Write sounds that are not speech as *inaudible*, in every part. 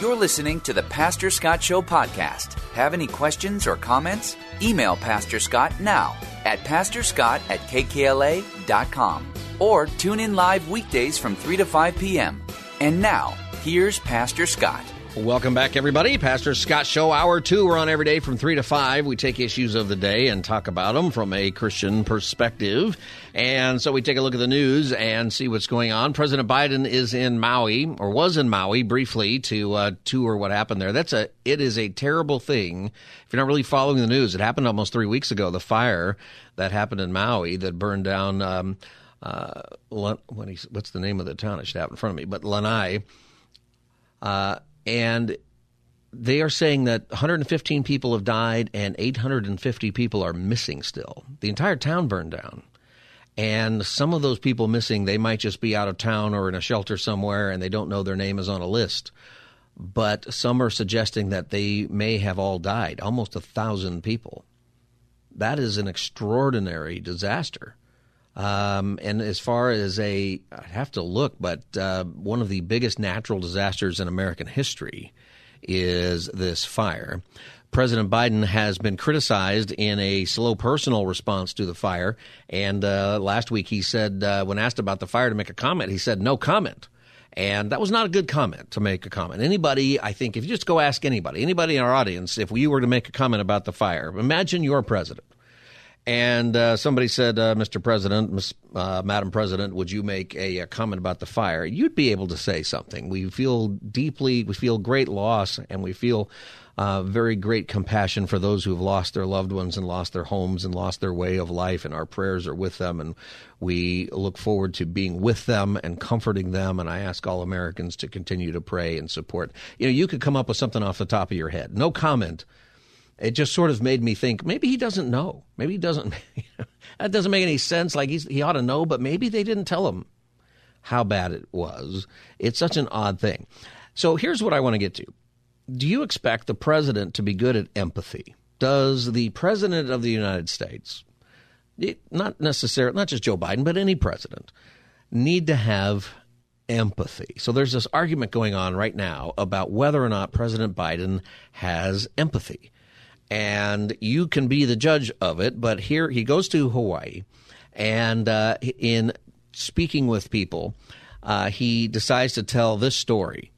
You're listening to the Pastor Scott Show podcast. Have any questions or comments? Email Pastor Scott now at pastorscott at kkla.com or tune in live weekdays from 3 to 5 p.m. And now, here's Pastor Scott. Welcome back, everybody. Pastor Scott Show, Hour 2. We're on every day from 3 to 5. We take issues of the day and talk about them from a Christian perspective. And so we take a look at the news and see what's going on. President Biden is in Maui, or was in Maui briefly to uh, tour what happened there. That's a, it is a terrible thing. If you're not really following the news, it happened almost three weeks ago. The fire that happened in Maui that burned down, um, uh, what's the name of the town? It should have in front of me, but Lanai. Uh, and they are saying that 115 people have died and 850 people are missing still. The entire town burned down. And some of those people missing, they might just be out of town or in a shelter somewhere and they don't know their name is on a list. But some are suggesting that they may have all died, almost a thousand people. That is an extraordinary disaster. Um, and as far as a, I have to look, but uh, one of the biggest natural disasters in American history is this fire. President Biden has been criticized in a slow personal response to the fire. And uh, last week he said, uh, when asked about the fire to make a comment, he said, no comment. And that was not a good comment to make a comment. Anybody, I think, if you just go ask anybody, anybody in our audience, if you were to make a comment about the fire, imagine you're president and uh, somebody said, uh, Mr. President, Ms., uh, Madam President, would you make a, a, comment about the fire? You'd be able to say something. We feel deeply, we feel great loss, and we feel uh, very great compassion for those who have lost their loved ones and lost their homes and lost their way of life. And our prayers are with them, and we look forward to being with them and comforting them. And I ask all Americans to continue to pray and support. You know, you could come up with something off the top of your head. No comment it just sort of made me think maybe he doesn't know. Maybe he doesn't. *laughs* that doesn't make any sense. Like he ought to know, but maybe they didn't tell him how bad it was. It's such an odd thing. So here's what I want to get to. Do you expect the president to be good at empathy? Does the president of the United States, not necessarily, not just Joe Biden, but any president, need to have empathy? So there's this argument going on right now about whether or not President Biden has empathy and you can be the judge of it. But here he goes to Hawaii, and uh, in speaking with people, uh, he decides to tell this story.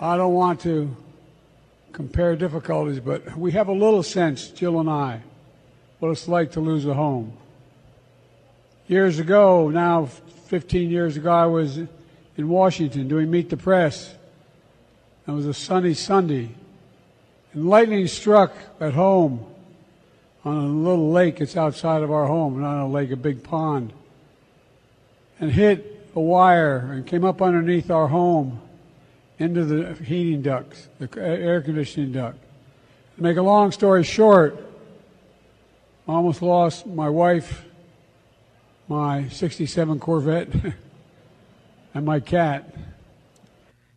I don't want to compare difficulties, but we have a little sense, Jill and I, what it's like to lose a home. Years ago, now 15 years ago, I was in Washington doing Meet the Press. It was a sunny Sunday and lightning struck at home on a little lake that's outside of our home, not a lake, a big pond, and hit a wire and came up underneath our home into the heating ducts, the air conditioning duct. To make a long story short, I almost lost my wife, my 67 Corvette, *laughs* and my cat.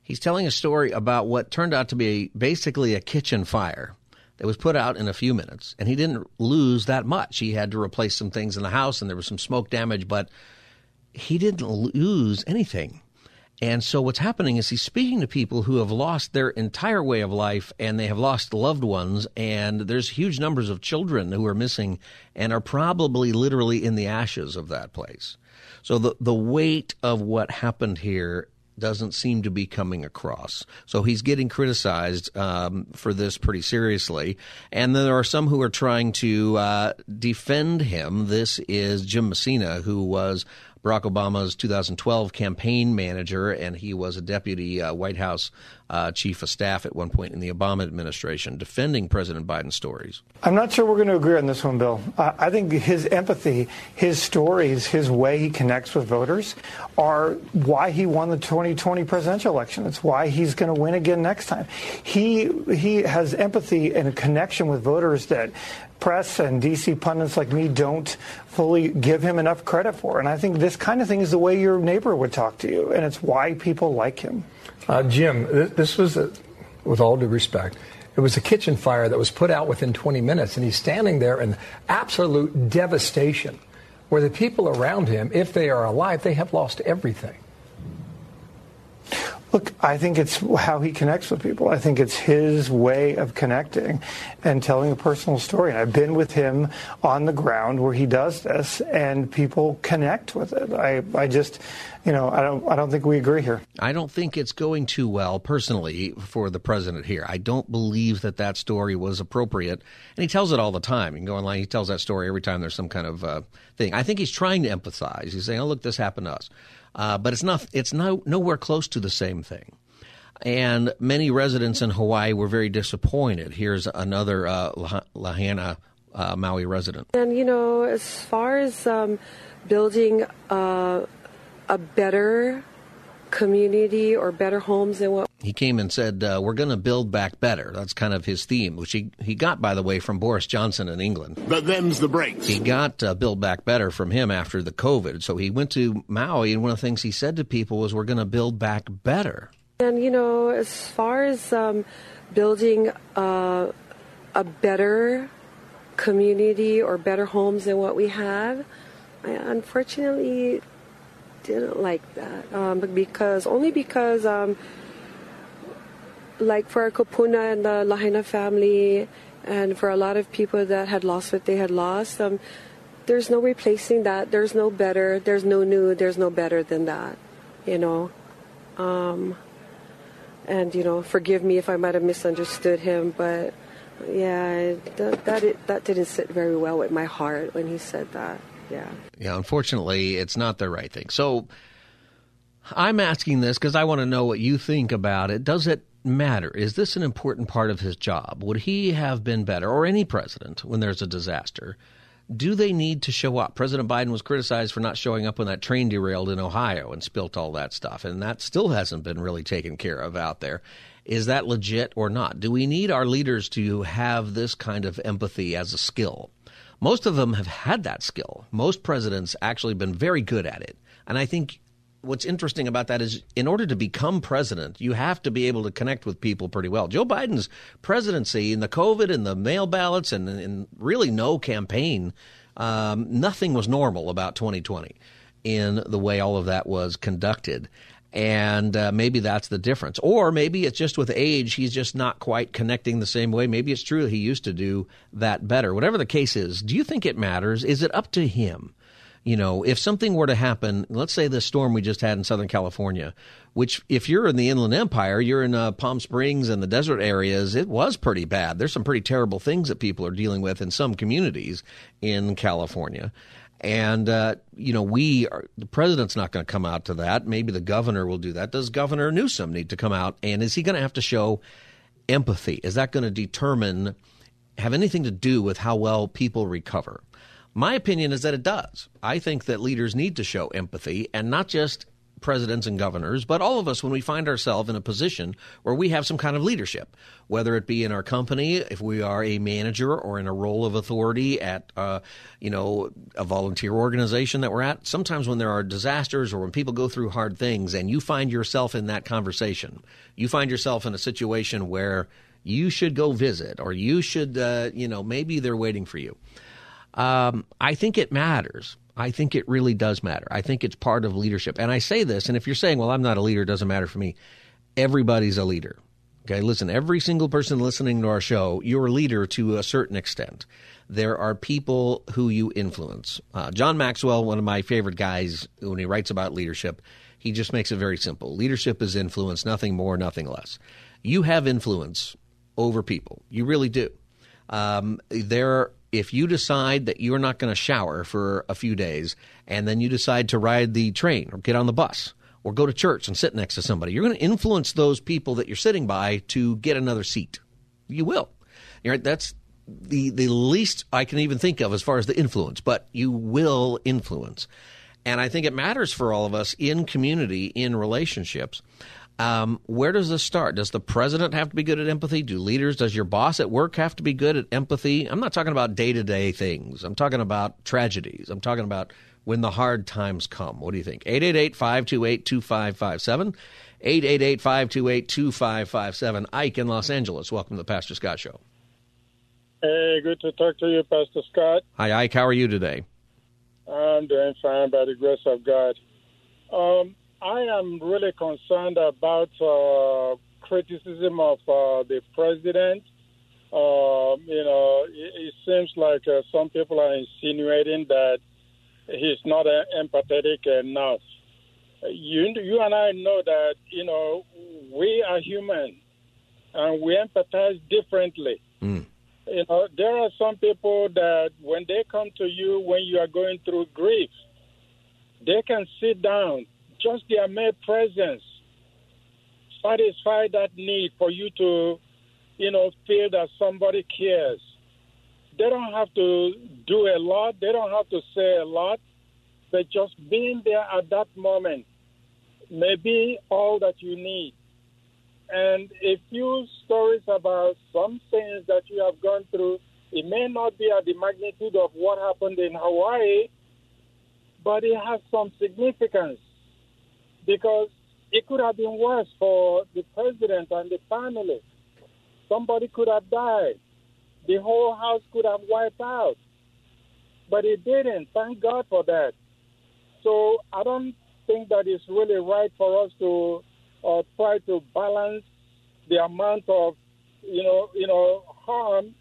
He's telling a story about what turned out to be basically a kitchen fire that was put out in a few minutes. And he didn't lose that much. He had to replace some things in the house and there was some smoke damage, but he didn't lose anything. And so what's happening is he's speaking to people who have lost their entire way of life and they have lost loved ones and there's huge numbers of children who are missing and are probably literally in the ashes of that place. So the the weight of what happened here doesn't seem to be coming across. So he's getting criticized um, for this pretty seriously. And then there are some who are trying to uh, defend him. This is Jim Messina, who was Barack Obama's 2012 campaign manager, and he was a deputy uh, White House uh, chief of staff at one point in the Obama administration, defending President Biden's stories. I'm not sure we're going to agree on this one, Bill. Uh, I think his empathy, his stories, his way he connects with voters are why he won the 2020 presidential election. It's why he's going to win again next time. He he has empathy and a connection with voters that press and DC pundits like me don't fully give him enough credit for. And I think this kind of thing is the way your neighbor would talk to you, and it's why people like him. Uh, Jim, this was, a, with all due respect, it was a kitchen fire that was put out within 20 minutes, and he's standing there in absolute devastation, where the people around him, if they are alive, they have lost everything. Look, I think it's how he connects with people. I think it's his way of connecting and telling a personal story. And I've been with him on the ground where he does this, and people connect with it. I, I just, you know, I don't, I don't think we agree here. I don't think it's going too well personally for the president here. I don't believe that that story was appropriate, and he tells it all the time. You can go online; he tells that story every time there's some kind of uh, thing. I think he's trying to empathize. He's saying, "Oh, look, this happened to us." uh, but it's not. It's no nowhere close to the same thing. And many residents in Hawaii were very disappointed. Here's another uh, Lahaina uh, Maui resident. And you know, as far as um, building uh, a better community or better homes than what he came and said, uh, "We're going to build back better." That's kind of his theme, which he he got, by the way, from Boris Johnson in England. But them's the breaks. He got uh, "Build Back Better" from him after the COVID. So he went to Maui, and one of the things he said to people was, "We're going to build back better." And you know, as far as um, building uh, a better community or better homes than what we have, I unfortunately didn't like that um, because only because. Um, like for our Kupuna and the Lahaina family, and for a lot of people that had lost what they had lost, um, there's no replacing that. There's no better. There's no new. There's no better than that. You know. Um, and you know, forgive me if I might have misunderstood him, but yeah, that that, that didn't sit very well with my heart when he said that. Yeah. Yeah. Unfortunately, it's not the right thing. So. I'm asking this because I want to know what you think about it. Does it matter? Is this an important part of his job? Would he have been better, or any president, when there's a disaster? Do they need to show up? President Biden was criticized for not showing up when that train derailed in Ohio and spilt all that stuff, and that still hasn't been really taken care of out there. Is that legit or not? Do we need our leaders to have this kind of empathy as a skill? Most of them have had that skill. Most presidents actually been very good at it. And I think what's interesting about that is in order to become president, you have to be able to connect with people pretty well. Joe Biden's presidency in the COVID and the mail ballots and, and really no campaign, um, nothing was normal about 2020 in the way all of that was conducted. And uh, maybe that's the difference. Or maybe it's just with age, he's just not quite connecting the same way. Maybe it's true that he used to do that better. Whatever the case is, do you think it matters? Is it up to him? you know, if something were to happen, let's say the storm we just had in Southern California, which if you're in the Inland Empire, you're in uh, Palm Springs and the desert areas, it was pretty bad. There's some pretty terrible things that people are dealing with in some communities in California. And, uh, you know, we are, the president's not going to come out to that. Maybe the governor will do that. Does Governor Newsom need to come out? And is he going to have to show empathy? Is that going to determine, have anything to do with how well people recover? My opinion is that it does. I think that leaders need to show empathy and not just presidents and governors, but all of us when we find ourselves in a position where we have some kind of leadership, whether it be in our company, if we are a manager or in a role of authority at, uh, you know, a volunteer organization that we're at. Sometimes when there are disasters or when people go through hard things and you find yourself in that conversation, you find yourself in a situation where you should go visit or you should, uh, you know, maybe they're waiting for you. Um, I think it matters. I think it really does matter. I think it's part of leadership. And I say this, and if you're saying, well, I'm not a leader, it doesn't matter for me, everybody's a leader. Okay, listen, every single person listening to our show, you're a leader to a certain extent. There are people who you influence. Uh, John Maxwell, one of my favorite guys, when he writes about leadership, he just makes it very simple. Leadership is influence, nothing more, nothing less. You have influence over people. You really do. Um, there if you decide that you're not going to shower for a few days and then you decide to ride the train or get on the bus or go to church and sit next to somebody, you're going to influence those people that you're sitting by to get another seat. You will. Right? That's the the least I can even think of as far as the influence, but you will influence. And I think it matters for all of us in community, in relationships. Um, where does this start? Does the president have to be good at empathy? Do leaders, does your boss at work have to be good at empathy? I'm not talking about day to day things. I'm talking about tragedies. I'm talking about when the hard times come. What do you think? 888 528 2557. 888 528 2557. Ike in Los Angeles. Welcome to the Pastor Scott Show. Hey, good to talk to you, Pastor Scott. Hi, Ike. How are you today? I'm doing fine by the grace of God. Um, I am really concerned about uh, criticism of uh, the president. Uh, you know, it, it seems like uh, some people are insinuating that he's not uh, empathetic enough. You, you and I know that you know we are human, and we empathize differently. Mm. You know, there are some people that when they come to you when you are going through grief, they can sit down just their mere presence satisfy that need for you to, you know, feel that somebody cares. They don't have to do a lot. They don't have to say a lot. But just being there at that moment may be all that you need. And a few stories about some things that you have gone through, it may not be at the magnitude of what happened in Hawaii, but it has some significance because it could have been worse for the president and the family. Somebody could have died. The whole house could have wiped out. But it didn't. Thank God for that. So I don't think that it's really right for us to uh, try to balance the amount of, you know, you know, harm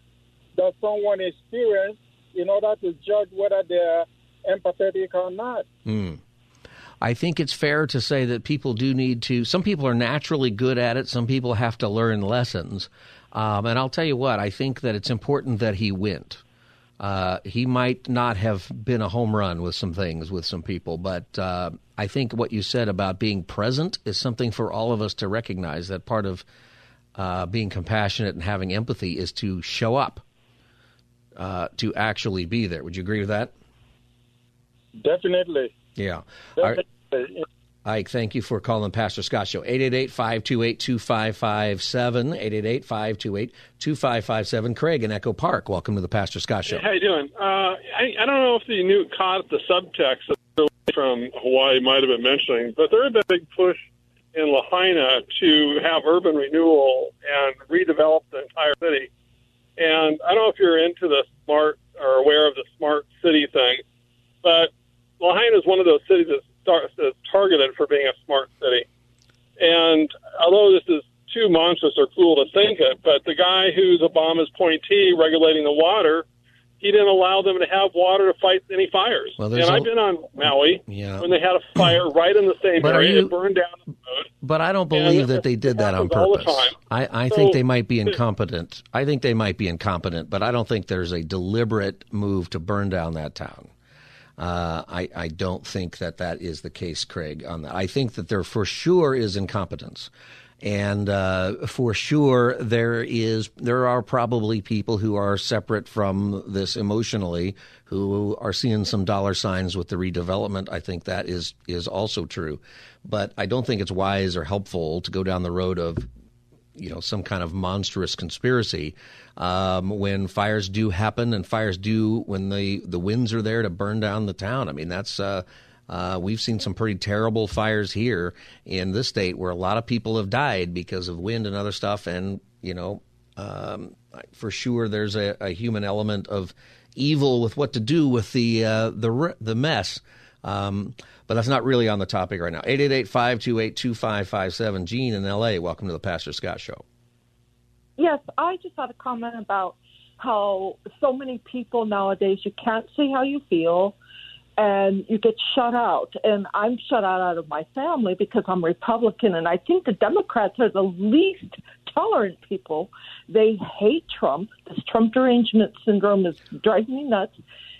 that someone experienced in order to judge whether they're empathetic or not. Mm. I think it's fair to say that people do need to. Some people are naturally good at it. Some people have to learn lessons. Um, and I'll tell you what, I think that it's important that he went. Uh, he might not have been a home run with some things with some people, but uh, I think what you said about being present is something for all of us to recognize. That part of uh, being compassionate and having empathy is to show up, uh, to actually be there. Would you agree with that? Definitely. Yeah. Definitely. Ike, thank you for calling Pastor Scott Show. 888-528-2557, 888-528-2557. Craig in Echo Park, welcome to the Pastor Scott Show. How you doing? Uh, I, I don't know if you knew caught the subtext from Hawaii might have been mentioning, but there had been a big push in Lahaina to have urban renewal and redevelop the entire city. And I don't know if you're into the smart or aware of the smart city thing, but Lahaina is one of those cities that's that's targeted for being a smart city. And although this is too monstrous or cool to think it, but the guy who's Obama's appointee regulating the water, he didn't allow them to have water to fight any fires. Well, and I've been on Maui yeah. when they had a fire *clears throat* right in the same but area. You, it burned down the road. But I don't believe that they did that on purpose. I, I so, think they might be incompetent. I think they might be incompetent, but I don't think there's a deliberate move to burn down that town. Uh, I, I don't think that that is the case, Craig. On that, I think that there for sure is incompetence, and uh, for sure there is there are probably people who are separate from this emotionally who are seeing some dollar signs with the redevelopment. I think that is is also true, but I don't think it's wise or helpful to go down the road of you know some kind of monstrous conspiracy um, when fires do happen and fires do when the the winds are there to burn down the town. I mean that's. Uh, uh, we've seen some pretty terrible fires here in this state where a lot of people have died because of wind and other stuff. And, you know, um, for sure there's a, a, human element of evil with what to do with the, uh, the, the mess. Um, but that's not really on the topic right now. 888-528-2557. Gene in L.A., welcome to the Pastor Scott Show. Yes, I just had a comment about how so many people nowadays, you can't say how you feel and you get shut out. And I'm shut out out of my family because I'm Republican, and I think the Democrats are the least tolerant people. They hate Trump. This Trump derangement syndrome is driving me nuts.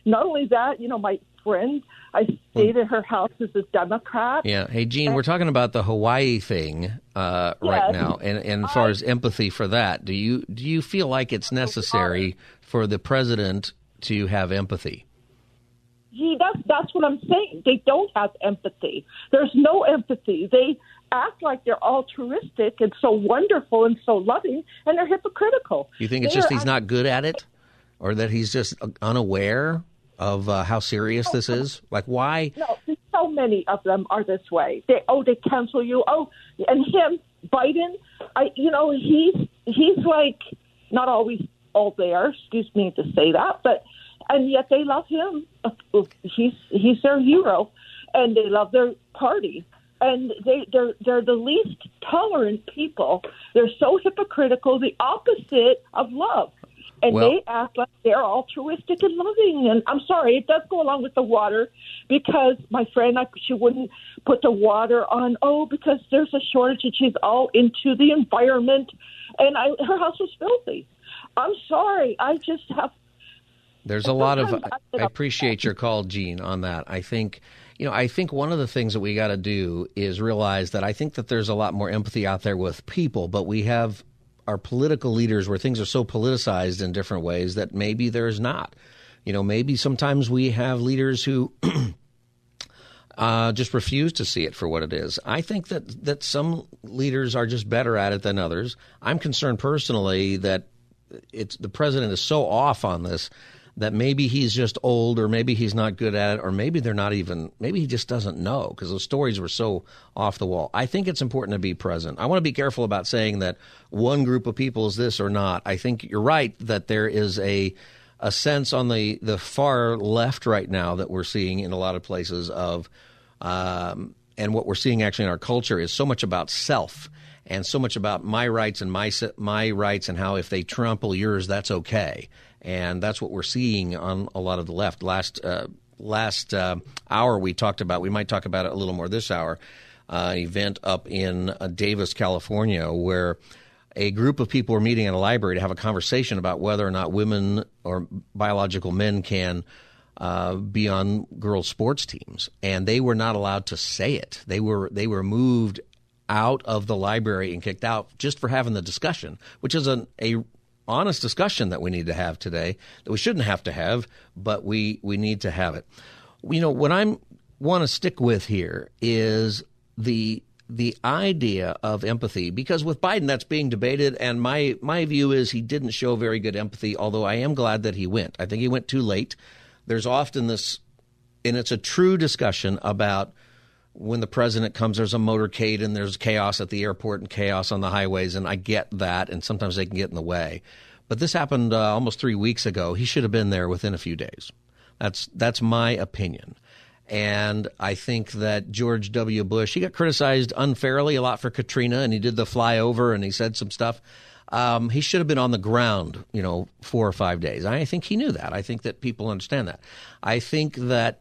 Not only that, you know, my friend, I stayed at her house as a Democrat. Yeah. Hey, Gene, we're talking about the Hawaii thing uh, right now, and, and as far as empathy for that, do you do you feel like it's necessary for the president to have empathy? Gee, that's that's what I'm saying. They don't have empathy. There's no empathy. They act like they're altruistic and so wonderful and so loving, and they're hypocritical. You think it's They just he's not good at it, or that he's just unaware of uh, how serious this is? Like, why? No, so many of them are this way. They oh they cancel you. Oh, and him Biden. I you know he's he's like not always all there. Excuse me to say that, but and yet they love him. He's he's their hero, and they love their party. And they they're they're the least tolerant people. They're so hypocritical. The opposite of love. And Well- they act like they're altruistic and loving. And I'm sorry, it does go along with the water because my friend, I, she wouldn't put the water on. Oh, because there's a shortage, and she's all into the environment, and I, her house was filthy. I'm sorry, I just have. There's a lot of. I- I appreciate your call, Gene, on that. I think, you know, I think one of the things that we got to do is realize that I think that there's a lot more empathy out there with people, but we have our political leaders where things are so politicized in different ways that maybe there's not. You know, maybe sometimes we have leaders who *clears throat* uh, just refuse to see it for what it is. I think that that some leaders are just better at it than others. I'm concerned personally that it's the president is so off on this that maybe he's just old or maybe he's not good at it or maybe they're not even maybe he just doesn't know because those stories were so off the wall. I think it's important to be present. I want to be careful about saying that one group of people is this or not. I think you're right that there is a a sense on the the far left right now that we're seeing in a lot of places of um, and what we're seeing actually in our culture is so much about self and so much about my rights and my my rights and how if they trample yours that's okay and that's what we're seeing on a lot of the left last uh, last uh, hour we talked about we might talk about it a little more this hour uh, event up in uh, Davis California where a group of people were meeting in a library to have a conversation about whether or not women or biological men can uh, be on girls' sports teams, and they were not allowed to say it. They were they were moved out of the library and kicked out just for having the discussion, which is an a honest discussion that we need to have today that we shouldn't have to have, but we we need to have it. You know what I'm want to stick with here is the the idea of empathy because with Biden that's being debated and my my view is he didn't show very good empathy although I am glad that he went. I think he went too late. There's often this and it's a true discussion about when the president comes there's a motorcade and there's chaos at the airport and chaos on the highways and I get that and sometimes they can get in the way. But this happened uh, almost 3 weeks ago. He should have been there within a few days. That's that's my opinion. And I think that George W. Bush, he got criticized unfairly a lot for Katrina, and he did the flyover and he said some stuff. Um, he should have been on the ground, you know, four or five days. I think he knew that. I think that people understand that. I think that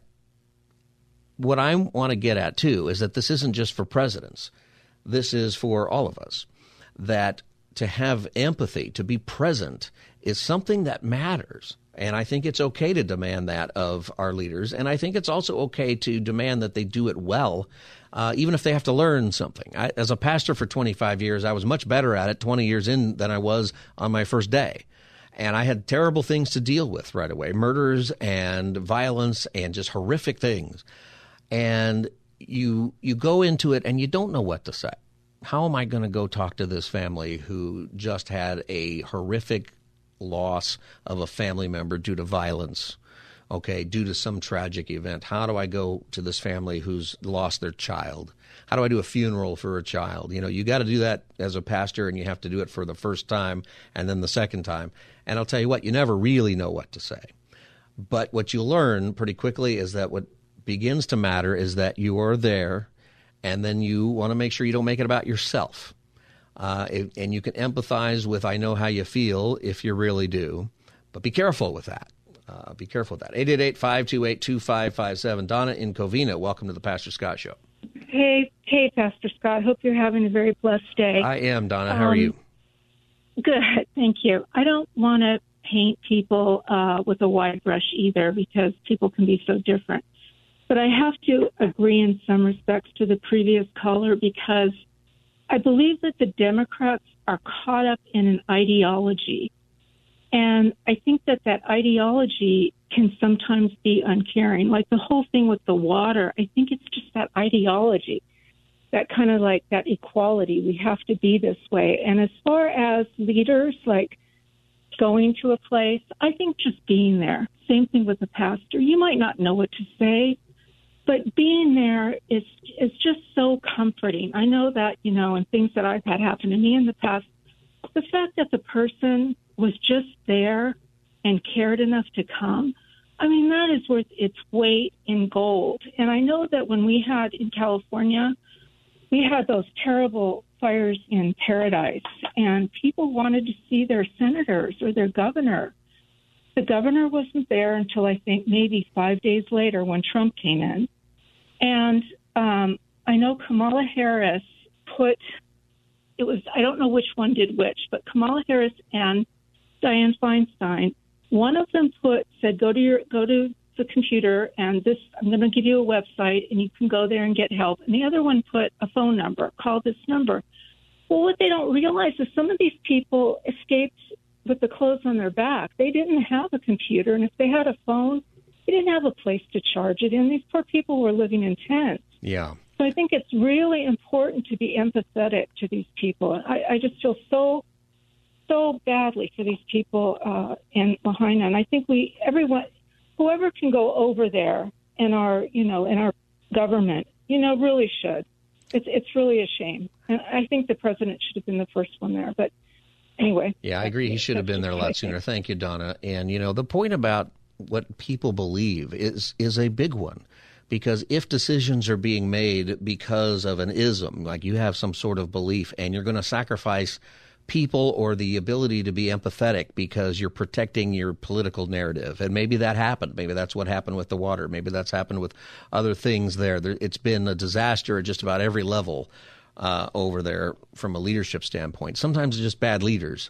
what I want to get at too is that this isn't just for presidents. This is for all of us. That to have empathy, to be present, is something that matters. And I think it's okay to demand that of our leaders. And I think it's also okay to demand that they do it well, uh, even if they have to learn something. I, as a pastor for 25 years, I was much better at it 20 years in than I was on my first day. And I had terrible things to deal with right away murders and violence and just horrific things. And you, you go into it and you don't know what to say. How am I going to go talk to this family who just had a horrific loss of a family member due to violence, okay, due to some tragic event. How do I go to this family who's lost their child? How do I do a funeral for a child? You know, you got to do that as a pastor and you have to do it for the first time and then the second time. And I'll tell you what, you never really know what to say. But what you learn pretty quickly is that what begins to matter is that you are there and then you want to make sure you don't make it about yourself. Uh, and you can empathize with I know how you feel if you really do, but be careful with that. Uh, be careful with that. 888 528 2557. Donna in Covina, welcome to the Pastor Scott Show. Hey, hey, Pastor Scott. Hope you're having a very blessed day. I am, Donna. How are Um, you? Good, thank you. I don't want to paint people uh, with a wide brush either because people can be so different. But I have to agree in some respects to the previous caller because I believe that the Democrats are caught up in an ideology. And I think that that ideology can sometimes be uncaring. Like the whole thing with the water, I think it's just that ideology, that kind of like that equality. We have to be this way. And as far as leaders, like going to a place, I think just being there. Same thing with the pastor. You might not know what to say, but being there is is just so comforting. I know that you know, and things that I've had happen to me in the past. The fact that the person was just there and cared enough to come, I mean, that is worth its weight in gold. And I know that when we had in California, we had those terrible fires in Paradise, and people wanted to see their senators or their governor. The governor wasn't there until I think maybe five days later when Trump came in. And um, I know Kamala Harris put it was I don't know which one did which, but Kamala Harris and Dianne Feinstein, one of them put said go to your go to the computer and this I'm going to give you a website and you can go there and get help. And the other one put a phone number, call this number. Well, what they don't realize is some of these people escaped with the clothes on their back. They didn't have a computer, and if they had a phone, they didn't have a place to charge it in. These poor people were living in tents. Yeah. So I think it's really important to be empathetic to these people. I, I just feel so, so badly for these people uh, in Lahaina, and I think we, everyone, whoever can go over there in our, you know, in our government, you know, really should. It's it's really a shame, and I think the president should have been the first one there. But anyway. Yeah, I agree. He should have been there a lot sooner. Thank you, Donna. And you know, the point about what people believe is is a big one because if decisions are being made because of an ism, like you have some sort of belief and you're going to sacrifice people or the ability to be empathetic because you're protecting your political narrative. And maybe that happened. Maybe that's what happened with the water. Maybe that's happened with other things there. It's been a disaster at just about every level uh, over there from a leadership standpoint. Sometimes it's just bad leaders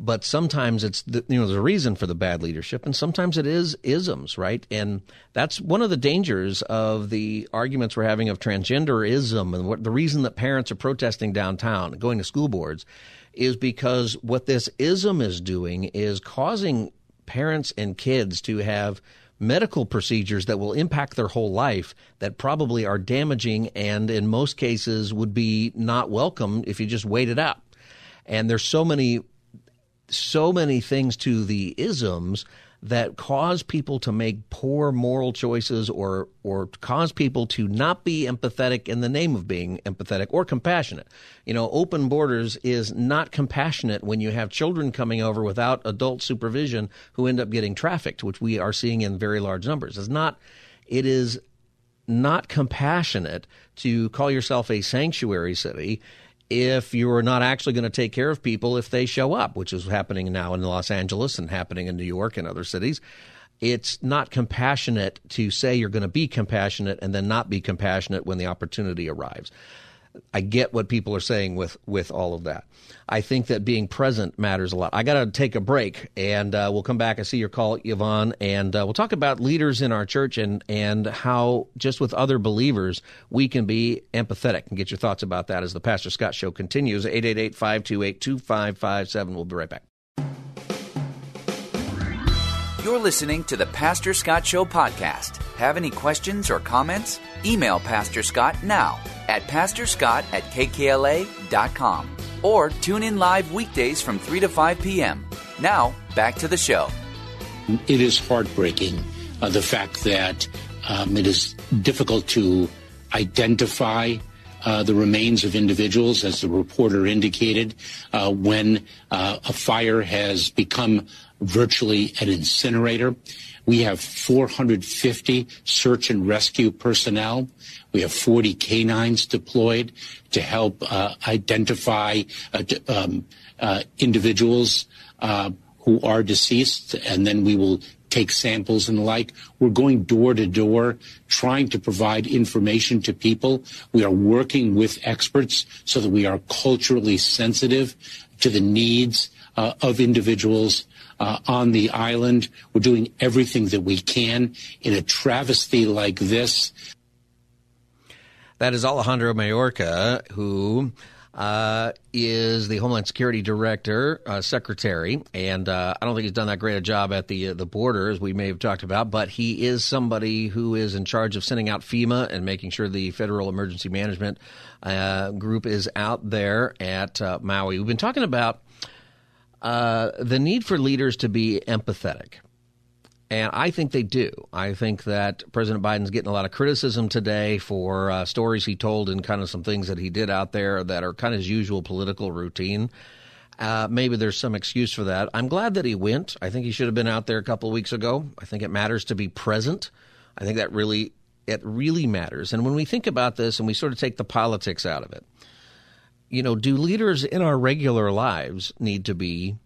but sometimes it's the, you know there's a reason for the bad leadership and sometimes it is isms right and that's one of the dangers of the arguments we're having of transgenderism and what the reason that parents are protesting downtown going to school boards is because what this ism is doing is causing parents and kids to have medical procedures that will impact their whole life that probably are damaging and in most cases would be not welcome if you just wait it out. And there's so many so many things to the isms that cause people to make poor moral choices or or cause people to not be empathetic in the name of being empathetic or compassionate. You know, open borders is not compassionate when you have children coming over without adult supervision who end up getting trafficked, which we are seeing in very large numbers. It's not it is not compassionate to call yourself a sanctuary city if you're not actually going to take care of people if they show up, which is happening now in Los Angeles and happening in New York and other cities. It's not compassionate to say you're going to be compassionate and then not be compassionate when the opportunity arrives. I get what people are saying with with all of that. I think that being present matters a lot. I got to take a break, and uh, we'll come back. I see your call, Yvonne, and uh, we'll talk about leaders in our church and and how just with other believers we can be empathetic and get your thoughts about that as the Pastor Scott Show continues. 888-528-2557. We'll be right back. You're listening to the Pastor Scott Show podcast. Have any questions or comments? Email Pastor Scott now at pastorscott at kkla.com or tune in live weekdays from 3 to 5 p.m. Now, back to the show. It is heartbreaking uh, the fact that um, it is difficult to identify uh, the remains of individuals, as the reporter indicated, uh, when uh, a fire has become virtually an incinerator. We have 450 search and rescue personnel. We have 40 canines deployed to help uh, identify uh, um, uh, individuals uh, who are deceased, and then we will take samples and the like. We're going door to door, trying to provide information to people. We are working with experts so that we are culturally sensitive to the needs uh, of individuals uh, on the island. We're doing everything that we can in a travesty like this. That is Alejandro Mayorkas, who uh, is the Homeland Security Director, uh, Secretary, and uh, I don't think he's done that great a job at the the border as we may have talked about. But he is somebody who is in charge of sending out FEMA and making sure the Federal Emergency Management uh, Group is out there at uh, Maui. We've been talking about the need for leaders to be empathetic. And I think they do. I think that President Biden's getting a lot of criticism today for uh, stories he told and kind of some things that he did out there that are kind of his usual political routine. Uh, maybe there's some excuse for that. I'm glad that he went. I think he should have been out there a couple weeks ago. I think it matters to be present. I think that really it really matters. And when we think about this and we sort of take the politics out of it, you know, do leaders in our regular lives need to be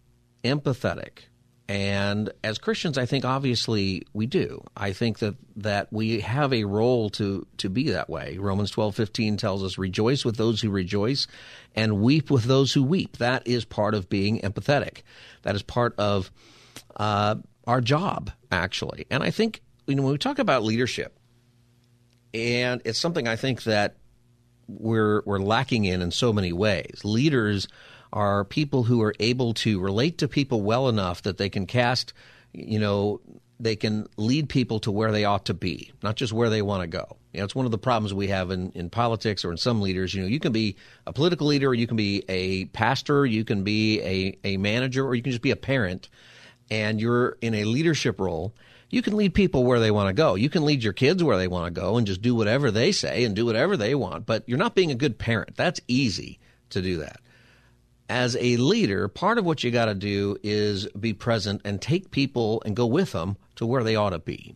empathetic? And as Christians, I think obviously we do. I think that, that we have a role to, to be that way. Romans twelve fifteen tells us, rejoice with those who rejoice and weep with those who weep. That is part of being empathetic. That is part of uh, our job, actually. And I think, you know, when we talk about leadership, and it's something I think that we're, we're lacking in in so many ways. Leaders are people who are able to relate to people well enough that they can cast, you know, they can lead people to where they ought to be, not just where they want to go. You know, it's one of the problems we have in, in politics or in some leaders. You know, you can be a political leader, you can be a pastor, you can be a, a manager, or you can just be a parent, and you're in a leadership role. You can lead people where they want to go. You can lead your kids where they want to go and just do whatever they say and do whatever they want. But you're not being a good parent. That's easy to do that as a leader, part of what you got to do is be present and take people and go with them to where they ought to be.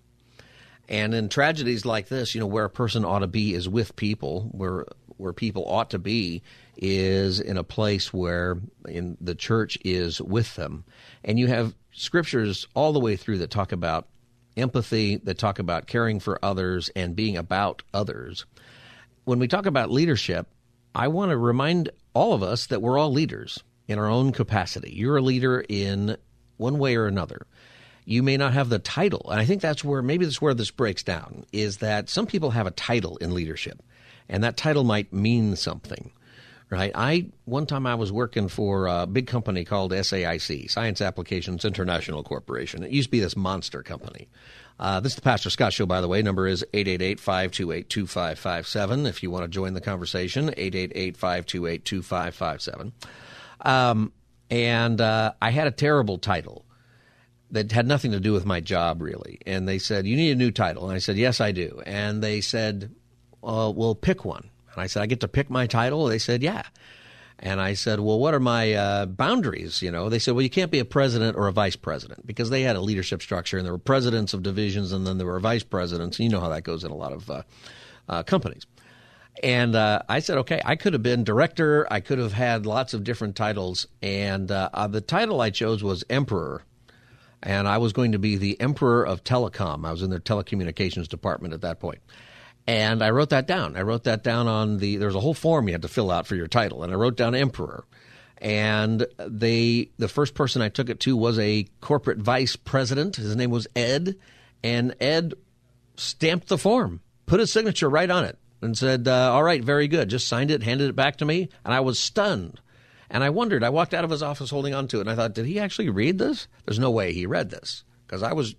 And in tragedies like this, you know, where a person ought to be is with people, where where people ought to be is in a place where in the church is with them. And you have scriptures all the way through that talk about empathy, that talk about caring for others and being about others. When we talk about leadership, I want to remind all of us that we're all leaders in our own capacity. You're a leader in one way or another. You may not have the title, and I think that's where maybe that's where this breaks down. Is that some people have a title in leadership, and that title might mean something, right? I one time I was working for a big company called SAIC, Science Applications International Corporation. It used to be this monster company. Uh, this is the Pastor Scott Show, by the way. Number is 888-528-2557 if you want to join the conversation, 888-528-2557. Um, and uh, I had a terrible title that had nothing to do with my job, really. And they said, you need a new title. And I said, yes, I do. And they said, uh, well, pick one. And I said, I get to pick my title? They said, yeah. And I said, well, what are my uh, boundaries? You know, they said, well, you can't be a president or a vice president because they had a leadership structure and there were presidents of divisions and then there were vice presidents. You know how that goes in a lot of uh, uh, companies. And uh, I said, okay, I could have been director. I could have had lots of different titles. And uh, uh, the title I chose was emperor. And I was going to be the emperor of telecom. I was in their telecommunications department at that point. And I wrote that down. I wrote that down on the, there's a whole form you had to fill out for your title. And I wrote down emperor. And they, the first person I took it to was a corporate vice president. His name was Ed. And Ed stamped the form, put his signature right on it, and said, uh, All right, very good. Just signed it, handed it back to me. And I was stunned. And I wondered, I walked out of his office holding on to it, and I thought, Did he actually read this? There's no way he read this. Because I was,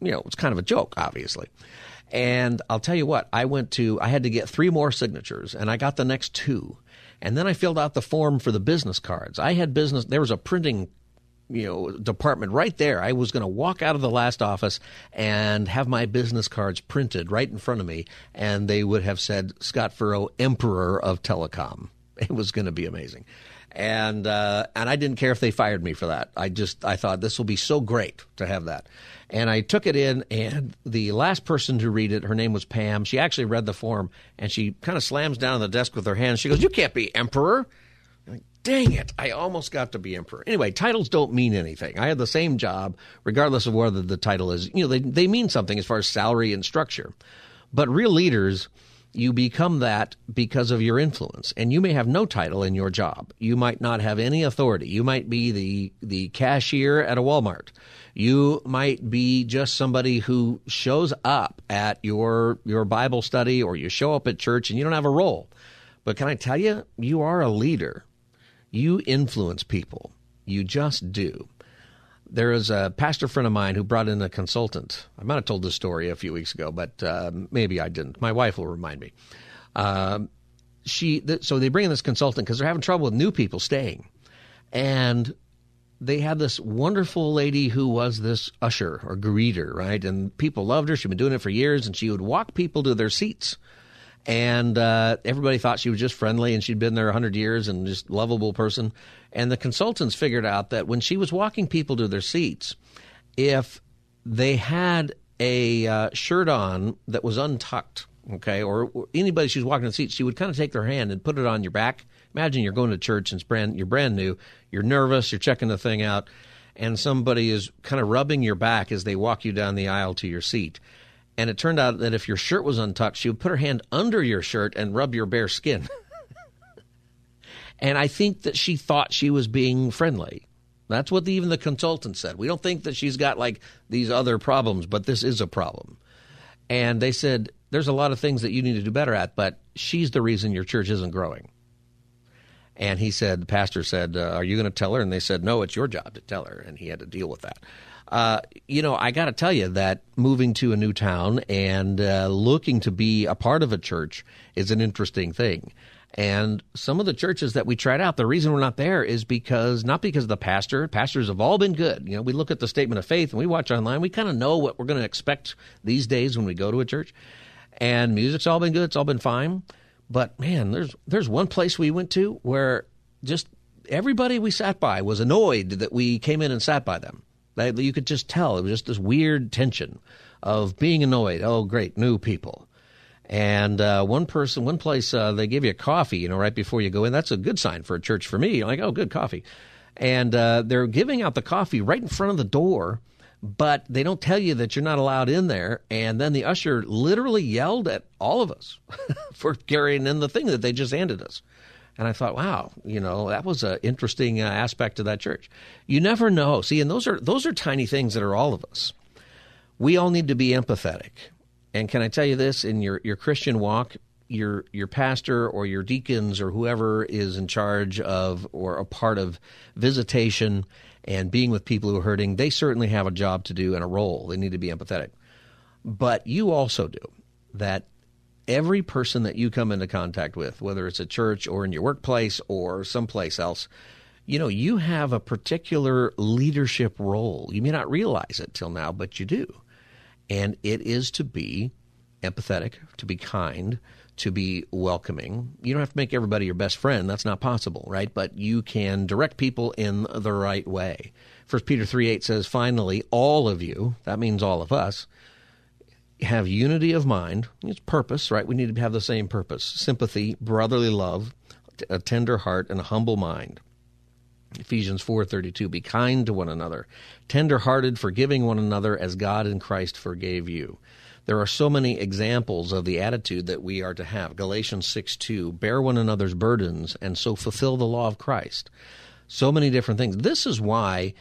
you know, it's kind of a joke, obviously. And I'll tell you what, I went to, I had to get three more signatures and I got the next two. And then I filled out the form for the business cards. I had business, there was a printing you know department right there. I was going to walk out of the last office and have my business cards printed right in front of me, and they would have said Scott Furrow, Emperor of Telecom. *laughs* It was going to be amazing, and uh, and I didn't care if they fired me for that. I just I thought this will be so great to have that, and I took it in, and the last person to read it, her name was Pam. She actually read the form, and she kind of slams down on the desk with her hands. She goes, "You can't be emperor." Like, Dang it! I almost got to be emperor. Anyway, titles don't mean anything. I had the same job, regardless of whether the title is. You know, they they mean something as far as salary and structure. But real leaders you become that because of your influence. And you may have no title in your job. You might not have any authority. You might be the, the cashier at a Walmart. You might be just somebody who shows up at your, your Bible study or you show up at church and you don't have a role. But can I tell you, you are a leader. You influence people. You just do. There is a pastor friend of mine who brought in a consultant. I might have told this story a few weeks ago, but uh, maybe I didn't. My wife will remind me. Uh, she th- so they bring in this consultant because they're having trouble with new people staying, and they had this wonderful lady who was this usher or greeter, right? And people loved her. She'd been doing it for years, and she would walk people to their seats and uh, everybody thought she was just friendly and she'd been there a 100 years and just lovable person and the consultants figured out that when she was walking people to their seats if they had a uh, shirt on that was untucked okay or, anybody was walking to the seat she would kind of take their hand and put it on your back imagine you're going to church and it's brand, you're brand new you're nervous you're checking the thing out and somebody is kind of rubbing your back as they walk you down the aisle to your seat and it turned out that if your shirt was untucked, she would put her hand under your shirt and rub your bare skin. *laughs* and I think that she thought she was being friendly. That's what the, even the consultant said. We don't think that she's got like these other problems, but this is a problem. And they said, there's a lot of things that you need to do better at, but she's the reason your church isn't growing. And he said, the pastor said, uh, Are you going to tell her? And they said, No, it's your job to tell her. And he had to deal with that. Uh, you know, I got to tell you that moving to a new town and uh, looking to be a part of a church is an interesting thing. And some of the churches that we tried out, the reason we're not there is because not because of the pastor. Pastors have all been good. You know, we look at the statement of faith and we watch online. We kind of know what we're going to expect these days when we go to a church. And music's all been good. It's all been fine. But man, there's there's one place we went to where just everybody we sat by was annoyed that we came in and sat by them. You could just tell it was just this weird tension of being annoyed. Oh, great, new people. And uh, one person, one place, uh, they give you coffee, you know, right before you go in. That's a good sign for a church for me. like, oh, good coffee. And uh, they're giving out the coffee right in front of the door, but they don't tell you that you're not allowed in there. And then the usher literally yelled at all of us *laughs* for carrying in the thing that they just handed us. And I thought, wow, you know, that was an interesting uh, aspect of that church. You never know. See, and those are those are tiny things that are all of us. We all need to be empathetic. And can I tell you this? In your, your Christian walk, your your pastor or your deacons or whoever is in charge of or a part of visitation and being with people who are hurting, they certainly have a job to do and a role. They need to be empathetic. But you also do that every person that you come into contact with, whether it's a church or in your workplace or someplace else, you know, you have a particular leadership role. You may not realize it till now, but you do. And it is to be empathetic, to be kind, to be welcoming. You don't have to make everybody your best friend. That's not possible, right? But you can direct people in the right way. First Peter 3 8 says, Finally, all of you, that means all of us, have unity of mind. It's purpose, right? We need to have the same purpose sympathy, brotherly love, a tender heart, and a humble mind. Ephesians 4:32 Be kind to one another, tender-hearted, forgiving one another as God in Christ forgave you. There are so many examples of the attitude that we are to have. Galatians 6:2 Bear one another's burdens and so fulfill the law of Christ. So many different things. This is why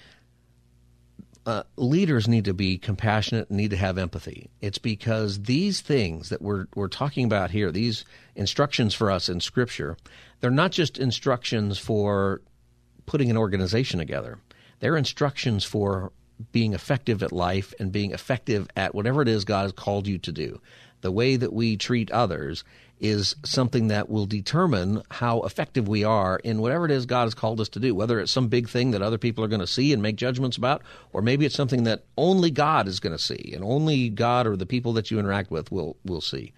uh, leaders need to be compassionate need to have empathy. It's because these things that we're we're talking about here, these instructions for us in Scripture, they're not just instructions for putting an organization together. They're instructions for being effective at life and being effective at whatever it is God has called you to do. The way that we treat others is something that will determine how effective we are in whatever it is God has called us to do, whether it's some big thing that other people are going to see and make judgments about, or maybe it's something that only God is going to see and only God or the people that you interact with will, will see.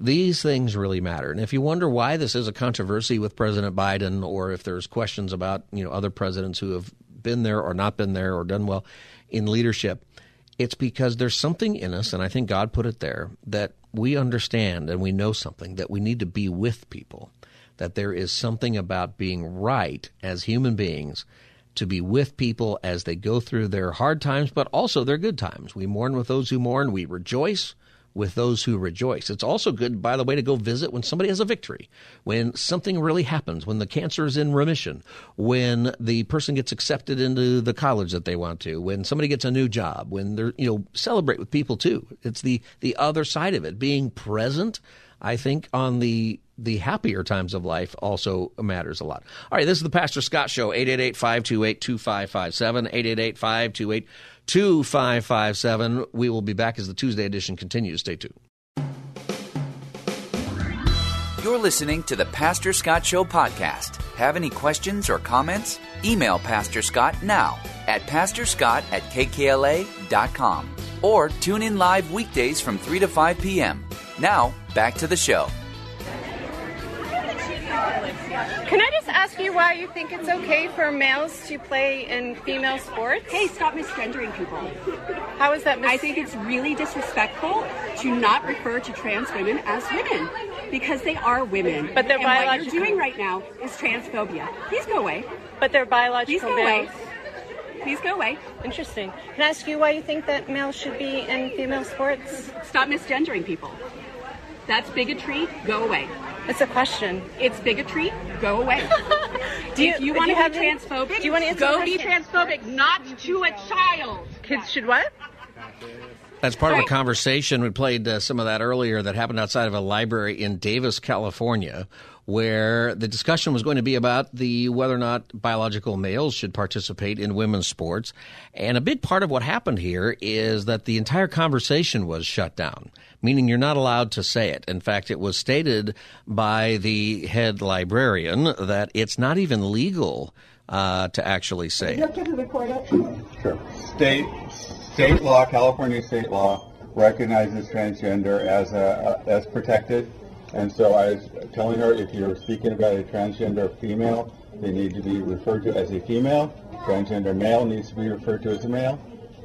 These things really matter. And if you wonder why this is a controversy with President Biden or if there's questions about, you know, other presidents who have been there or not been there or done well in leadership, it's because there's something in us, and I think God put it there, that we understand and we know something that we need to be with people, that there is something about being right as human beings to be with people as they go through their hard times, but also their good times. We mourn with those who mourn, we rejoice with those who rejoice. It's also good, by the way, to go visit when somebody has a victory, when something really happens, when the cancer is in remission, when the person gets accepted into the college that they want to, when somebody gets a new job, when they're, you know, celebrate with people too. It's the, the other side of it. Being present, I think, on the the happier times of life also matters a lot. All right, this is the Pastor Scott Show, 888 528 2557, 888 528 2557. We will be back as the Tuesday edition continues. Stay tuned. You're listening to the Pastor Scott Show podcast. Have any questions or comments? Email Pastor Scott now at pastorscott at kkla.com or tune in live weekdays from 3 to 5 p.m. Now, back to the show. Can I just ask you why you think it's okay for males to play in female sports? Hey, stop misgendering people. How is that? Mis- I think it's really disrespectful to not refer to trans women as women because they are women. But they're and biological. What you're doing right now is transphobia. Please go away. But they're biological Please go males. away. Please go away. Interesting. Can I ask you why you think that males should be in female sports? Stop misgendering people. That's bigotry. Go away. It's a question. It's bigotry. Go away. *laughs* Do you- you want to have be any- transphobic, do you want to go be transphobic, not to a child. Kids should what? That's part of a conversation. We played uh, some of that earlier that happened outside of a library in Davis, California, where the discussion was going to be about the whether or not biological males should participate in women's sports. And a big part of what happened here is that the entire conversation was shut down, meaning you're not allowed to say it. In fact, it was stated by the head librarian that it's not even legal uh, to actually say it. Sure. State state law, California state law recognizes transgender as a, as protected, and so I was telling her if you're speaking about a transgender female, they need to be referred to as a female. Transgender male needs to be referred to as a male,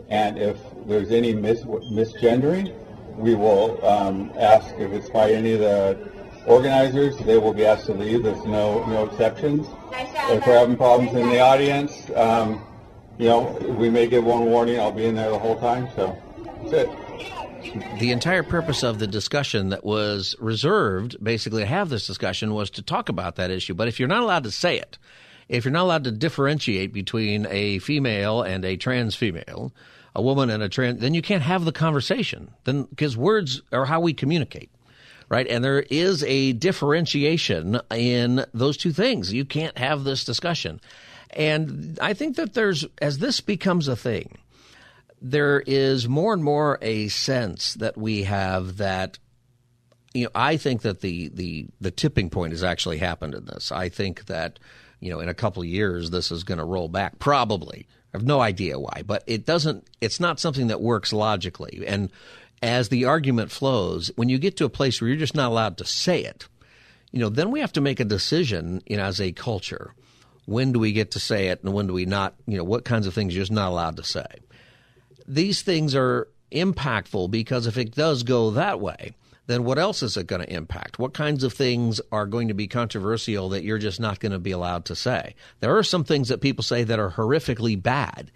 and if there's any mis- misgendering, we will um, ask if it's by any of the organizers. They will be asked to leave. There's no no exceptions. If we're having problems in the audience. Um, you know, we may give one warning. I'll be in there the whole time. So that's it. the entire purpose of the discussion that was reserved basically to have this discussion was to talk about that issue. But if you're not allowed to say it, if you're not allowed to differentiate between a female and a trans female, a woman and a trans, then you can't have the conversation. Then because words are how we communicate. Right. And there is a differentiation in those two things. You can't have this discussion. And I think that there's, as this becomes a thing, there is more and more a sense that we have that you know I think that the the the tipping point has actually happened in this. I think that you know in a couple of years this is going to roll back probably. Have no idea why, but it doesn't it's not something that works logically. And as the argument flows, when you get to a place where you're just not allowed to say it, you know, then we have to make a decision, you know, as a culture. When do we get to say it and when do we not, you know, what kinds of things you're just not allowed to say? these things are impactful because if it does go that way, then what else is it going to impact? What kinds of things are going to be controversial that you're just not going to be allowed to say? There are some things that people say that are horrifically bad.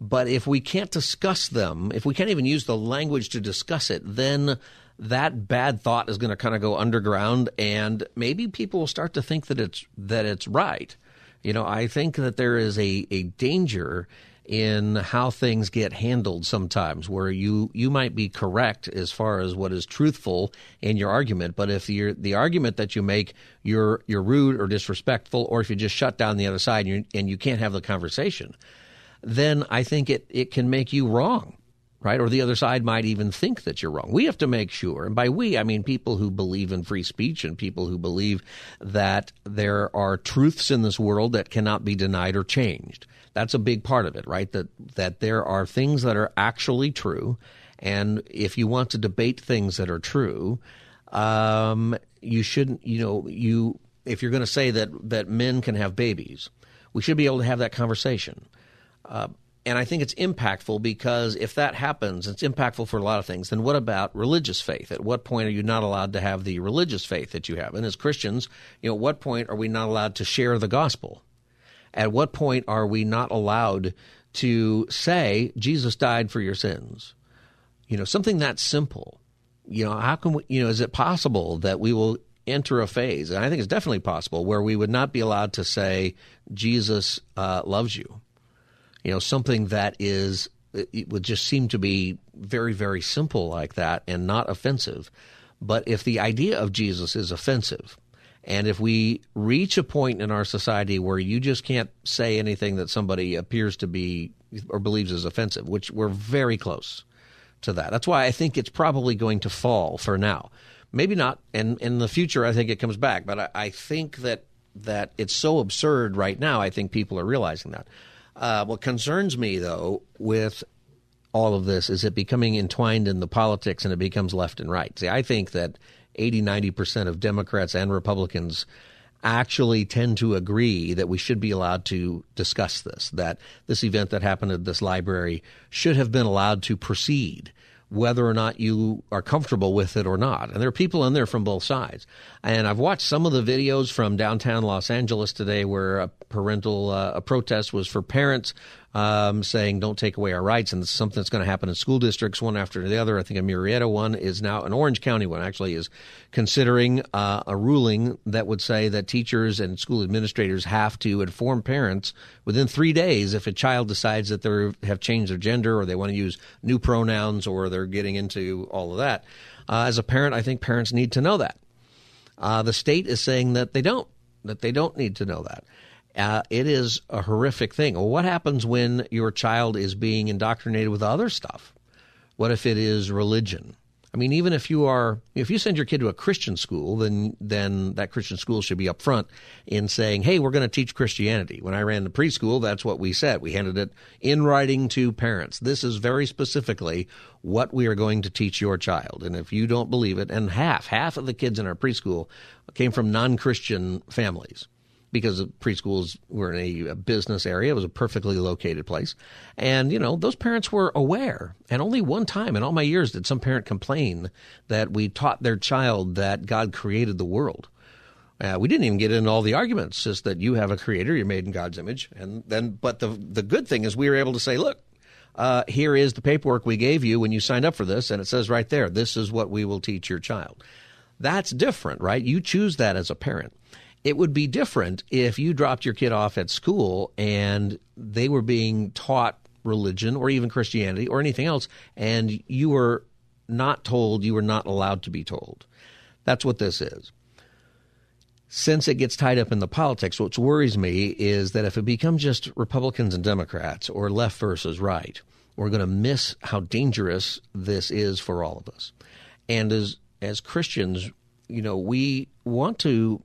But if we can't discuss them, if we can't even use the language to discuss it, then that bad thought is going to kind of go underground and maybe people will start to think that it's that it's right. You know, I think that there is a, a danger in how things get handled sometimes where you you might be correct as far as what is truthful in your argument but if you're the argument that you make you're you're rude or disrespectful or if you just shut down the other side and you, and you can't have the conversation then I think it it can make you wrong right? Or the other side might even think that you're wrong. We have to make sure, and by we, I mean people who believe in free speech and people who believe that there are truths in this world that cannot be denied or changed. That's a big part of it, right? That that there are things that are actually true, and if you want to debate things that are true, um, you shouldn't. You know, you if you're going to say that that men can have babies, we should be able to have that conversation. Uh, and I think it's impactful because if that happens, it's impactful for a lot of things. Then what about religious faith? At what point are you not allowed to have the religious faith that you have? And as Christians, you know, at what point are we not allowed to share the gospel? At what point are we not allowed to say Jesus died for your sins? You know, something that simple. you know, how can we, you know, is it possible that we will enter a phase, and I think it's definitely possible, where we would not be allowed to say, Jesus uh, loves you? You know, something that is, it would just seem to be very, very simple like that and not offensive. But if the idea of Jesus is offensive, and if we reach a point in our society where you just can't say anything that somebody appears to be or believes is offensive, which we're very close to that. That's why I think it's probably going to fall for now. Maybe not, and in the future, I think it comes back. But I, I think that that it's so absurd right now. I think people are realizing that. Uh, what concerns me, though, with all of this is it becoming entwined in the politics and it becomes left and right. See, I think that 80, 90% of Democrats and Republicans actually tend to agree that we should be allowed to discuss this, that this event that happened at this library should have been allowed to proceed whether or not you are comfortable with it or not. And there are people in there from both sides. And I've watched some of the videos from downtown Los Angeles today where a parental uh, a protest was for parents um, saying don't take away our rights, and something that's going to happen in school districts one after the other. I think a Murrieta one is now an Orange County one actually is considering uh, a ruling that would say that teachers and school administrators have to inform parents within three days if a child decides that they have changed their gender or they want to use new pronouns or they're getting into all of that. Uh, as a parent, I think parents need to know that. Uh, the state is saying that they don't, that they don't need to know that. Uh, it is a horrific thing. Well, what happens when your child is being indoctrinated with other stuff? What if it is religion? I mean, even if you are, if you send your kid to a Christian school, then then that Christian school should be upfront in saying, "Hey, we're going to teach Christianity." When I ran the preschool, that's what we said. We handed it in writing to parents. This is very specifically what we are going to teach your child, and if you don't believe it, and half half of the kids in our preschool came from non-Christian families because the preschools were in a business area. It was a perfectly located place. And, you know, those parents were aware. And only one time in all my years did some parent complain that we taught their child that God created the world. Uh, we didn't even get into all the arguments, just that you have a creator, you're made in God's image. And then, but the, the good thing is we were able to say, look, uh, here is the paperwork we gave you when you signed up for this, and it says right there, this is what we will teach your child. That's different, right? You choose that as a parent. It would be different if you dropped your kid off at school and they were being taught religion or even Christianity or anything else, and you were not told, you were not allowed to be told. That's what this is. Since it gets tied up in the politics, what worries me is that if it becomes just Republicans and Democrats or left versus right, we're going to miss how dangerous this is for all of us. And as as Christians, you know, we want to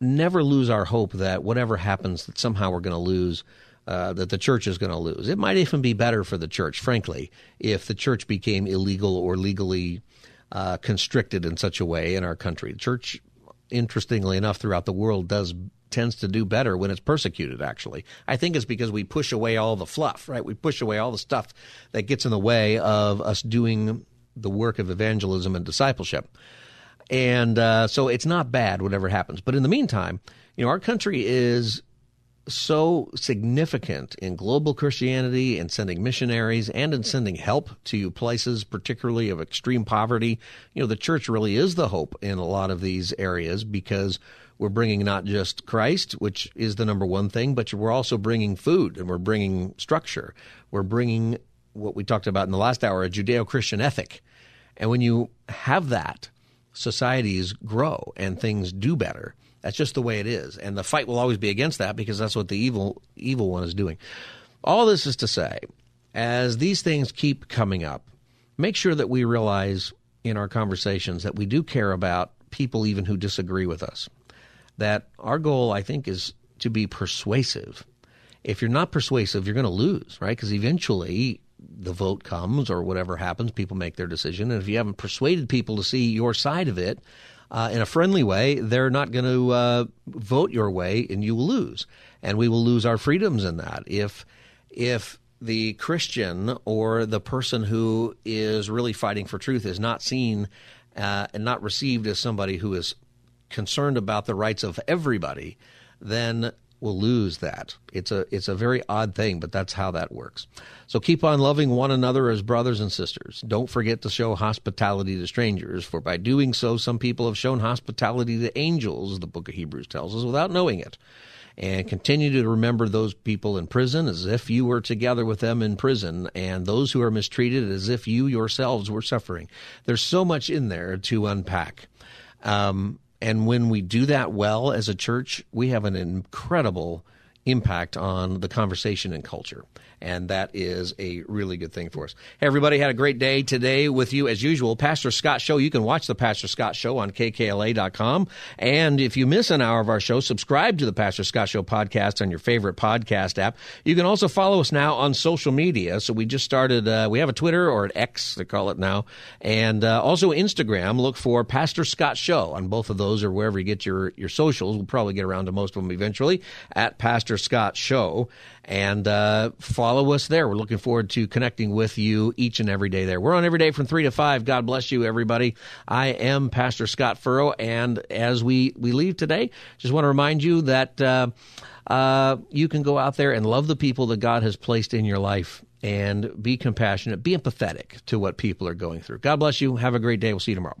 never lose our hope that whatever happens, that somehow we're going to lose. Uh, that the church is going to lose. It might even be better for the church, frankly, if the church became illegal or legally uh, constricted in such a way in our country. The church, interestingly enough, throughout the world does tends to do better when it's persecuted. Actually, I think it's because we push away all the fluff, right? We push away all the stuff that gets in the way of us doing the work of evangelism and discipleship. And uh, so it's not bad, whatever happens. But in the meantime, you know, our country is so significant in global Christianity and sending missionaries and in sending help to places, particularly of extreme poverty. You know, the church really is the hope in a lot of these areas because we're bringing not just Christ, which is the number one thing, but we're also bringing food and we're bringing structure. We're bringing what we talked about in the last hour, a Judeo Christian ethic. And when you have that, societies grow and things do better. That's just the way it is. And the fight will always be against that because that's what the evil evil one is doing. All this is to say, as these things keep coming up, make sure that we realize in our conversations that we do care about people even who disagree with us. That our goal, I think, is to be persuasive. If you're not persuasive, you're going to lose, right? Because eventually the vote comes or whatever happens, people make their decision. And if you haven't persuaded people to see your side of it uh, in a friendly way, they're not going to uh, vote your way, and you will lose. And we will lose our freedoms in that. If if the Christian or the person who is really fighting for truth is not seen uh, and not received as somebody who is concerned about the rights of everybody, then will lose that. It's a it's a very odd thing, but that's how that works. So keep on loving one another as brothers and sisters. Don't forget to show hospitality to strangers, for by doing so some people have shown hospitality to angels, the book of Hebrews tells us, without knowing it. And continue to remember those people in prison as if you were together with them in prison, and those who are mistreated as if you yourselves were suffering. There's so much in there to unpack. Um, and when we do that well as a church, we have an incredible impact on the conversation and culture and that is a really good thing for us. Hey, everybody, had a great day today with you as usual. Pastor Scott Show. You can watch the Pastor Scott Show on kkla.com. And if you miss an hour of our show, subscribe to the Pastor Scott Show podcast on your favorite podcast app. You can also follow us now on social media. So we just started, uh, we have a Twitter or an X, they call it now, and uh, also Instagram. Look for Pastor Scott Show on both of those or wherever you get your, your socials. We'll probably get around to most of them eventually at Pastor Scott Show and uh, follow us there. We're looking forward to connecting with you each and every day there. We're on every day from 3 to 5. God bless you, everybody. I am Pastor Scott Furrow, and as we, we leave today, just want to remind you that uh, uh, you can go out there and love the people that God has placed in your life and be compassionate, be empathetic to what people are going through. God bless you. Have a great day. We'll see you tomorrow.